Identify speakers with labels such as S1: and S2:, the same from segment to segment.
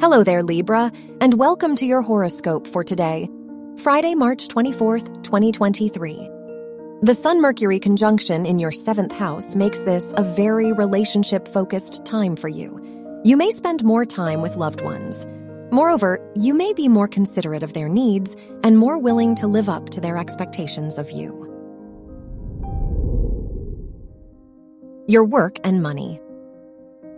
S1: Hello there, Libra, and welcome to your horoscope for today, Friday, March 24th, 2023. The Sun Mercury conjunction in your seventh house makes this a very relationship focused time for you. You may spend more time with loved ones. Moreover, you may be more considerate of their needs and more willing to live up to their expectations of you. Your work and money.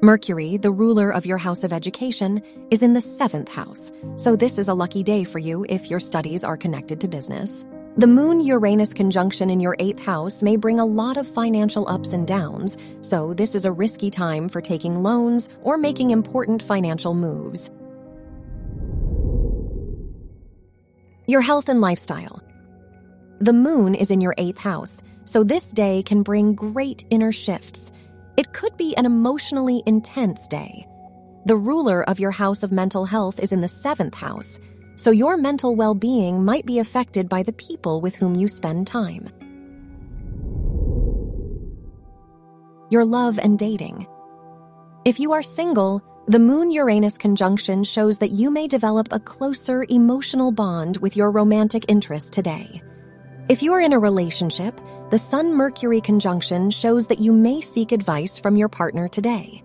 S1: Mercury, the ruler of your house of education, is in the seventh house, so this is a lucky day for you if your studies are connected to business. The Moon Uranus conjunction in your eighth house may bring a lot of financial ups and downs, so this is a risky time for taking loans or making important financial moves. Your health and lifestyle. The Moon is in your eighth house, so this day can bring great inner shifts. It could be an emotionally intense day. The ruler of your house of mental health is in the seventh house, so your mental well being might be affected by the people with whom you spend time. Your love and dating. If you are single, the Moon Uranus conjunction shows that you may develop a closer emotional bond with your romantic interest today. If you are in a relationship, the Sun Mercury conjunction shows that you may seek advice from your partner today.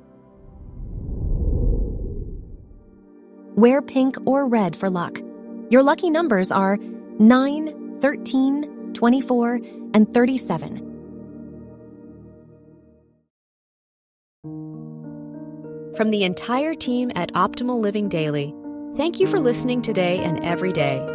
S1: Wear pink or red for luck. Your lucky numbers are 9, 13, 24, and 37.
S2: From the entire team at Optimal Living Daily, thank you for listening today and every day